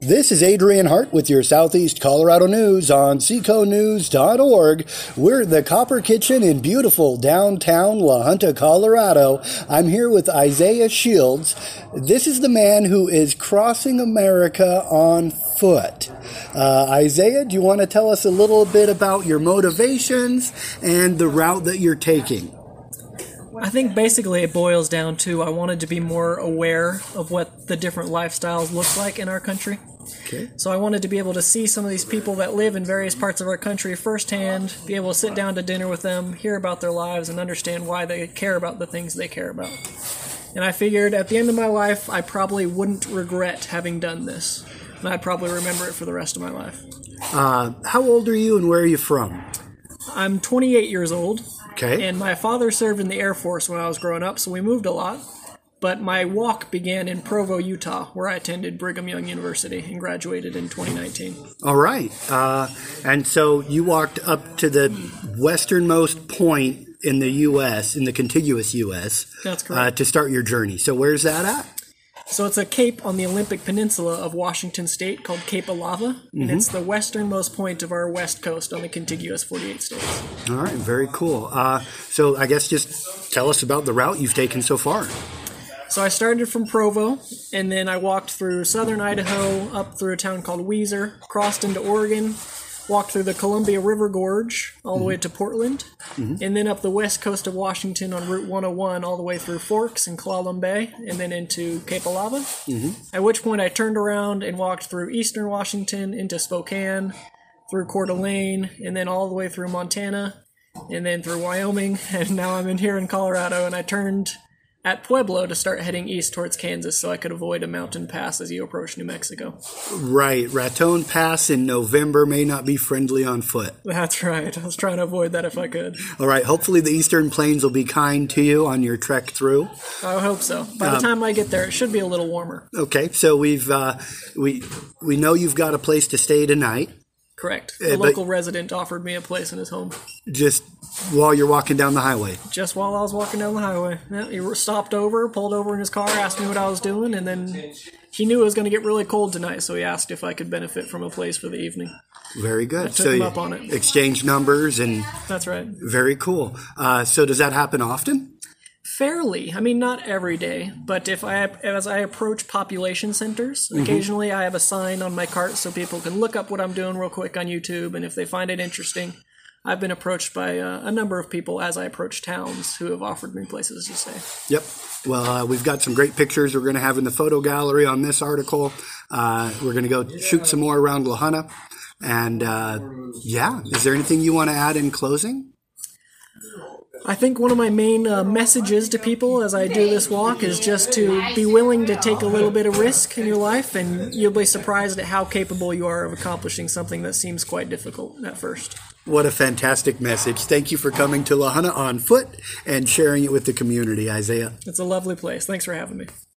This is Adrian Hart with your Southeast Colorado news on seconews.org. We're the Copper Kitchen in beautiful downtown La Junta, Colorado. I'm here with Isaiah Shields. This is the man who is crossing America on foot. Uh, Isaiah, do you want to tell us a little bit about your motivations and the route that you're taking? I think basically it boils down to I wanted to be more aware of what the different lifestyles look like in our country. Okay. So I wanted to be able to see some of these people that live in various parts of our country firsthand, be able to sit down to dinner with them, hear about their lives, and understand why they care about the things they care about. And I figured at the end of my life, I probably wouldn't regret having done this. And I'd probably remember it for the rest of my life. Uh, how old are you and where are you from? I'm 28 years old, Okay. and my father served in the Air Force when I was growing up, so we moved a lot. But my walk began in Provo, Utah, where I attended Brigham Young University and graduated in 2019. All right. Uh, and so you walked up to the westernmost point in the U.S., in the contiguous U.S., That's uh, correct. to start your journey. So where's that at? So it's a cape on the Olympic Peninsula of Washington State called Cape Alava, and it's the westernmost point of our west coast on the contiguous 48 states. All right. Very cool. Uh, so I guess just tell us about the route you've taken so far. So I started from Provo, and then I walked through southern Idaho, up through a town called Weiser, crossed into Oregon, walked through the Columbia River Gorge all the way to Portland, mm-hmm. and then up the west coast of Washington on Route 101 all the way through Forks and Clallam Bay, and then into Cape Alava. Mm-hmm. At which point I turned around and walked through eastern Washington into Spokane, through Coeur d'Alene, and then all the way through Montana, and then through Wyoming, and now I'm in here in Colorado, and I turned at Pueblo to start heading east towards Kansas so I could avoid a mountain pass as you approach New Mexico. Right. Raton Pass in November may not be friendly on foot. That's right. I was trying to avoid that if I could. All right. Hopefully the Eastern Plains will be kind to you on your trek through. I hope so. By the time I get there, it should be a little warmer. Okay. So we've uh, we we know you've got a place to stay tonight. Correct. Uh, local resident offered me a place in his home Just while you're walking down the highway. just while I was walking down the highway. Yeah, he stopped over, pulled over in his car, asked me what I was doing, and then he knew it was going to get really cold tonight, so he asked if I could benefit from a place for the evening. Very good. took so him you up on it. exchange numbers and That's right. very cool. Uh, so does that happen often? Fairly. I mean, not every day, but if I as I approach population centers, occasionally I have a sign on my cart so people can look up what I'm doing real quick on YouTube, and if they find it interesting, I've been approached by uh, a number of people as I approach towns who have offered me places to stay. Yep. Well, uh, we've got some great pictures we're going to have in the photo gallery on this article. Uh, we're going to go shoot some more around La Junta. And uh, yeah, is there anything you want to add in closing? I think one of my main uh, messages to people as I do this walk is just to be willing to take a little bit of risk in your life, and you'll be surprised at how capable you are of accomplishing something that seems quite difficult at first. What a fantastic message. Thank you for coming to La Junta on foot and sharing it with the community, Isaiah. It's a lovely place. Thanks for having me.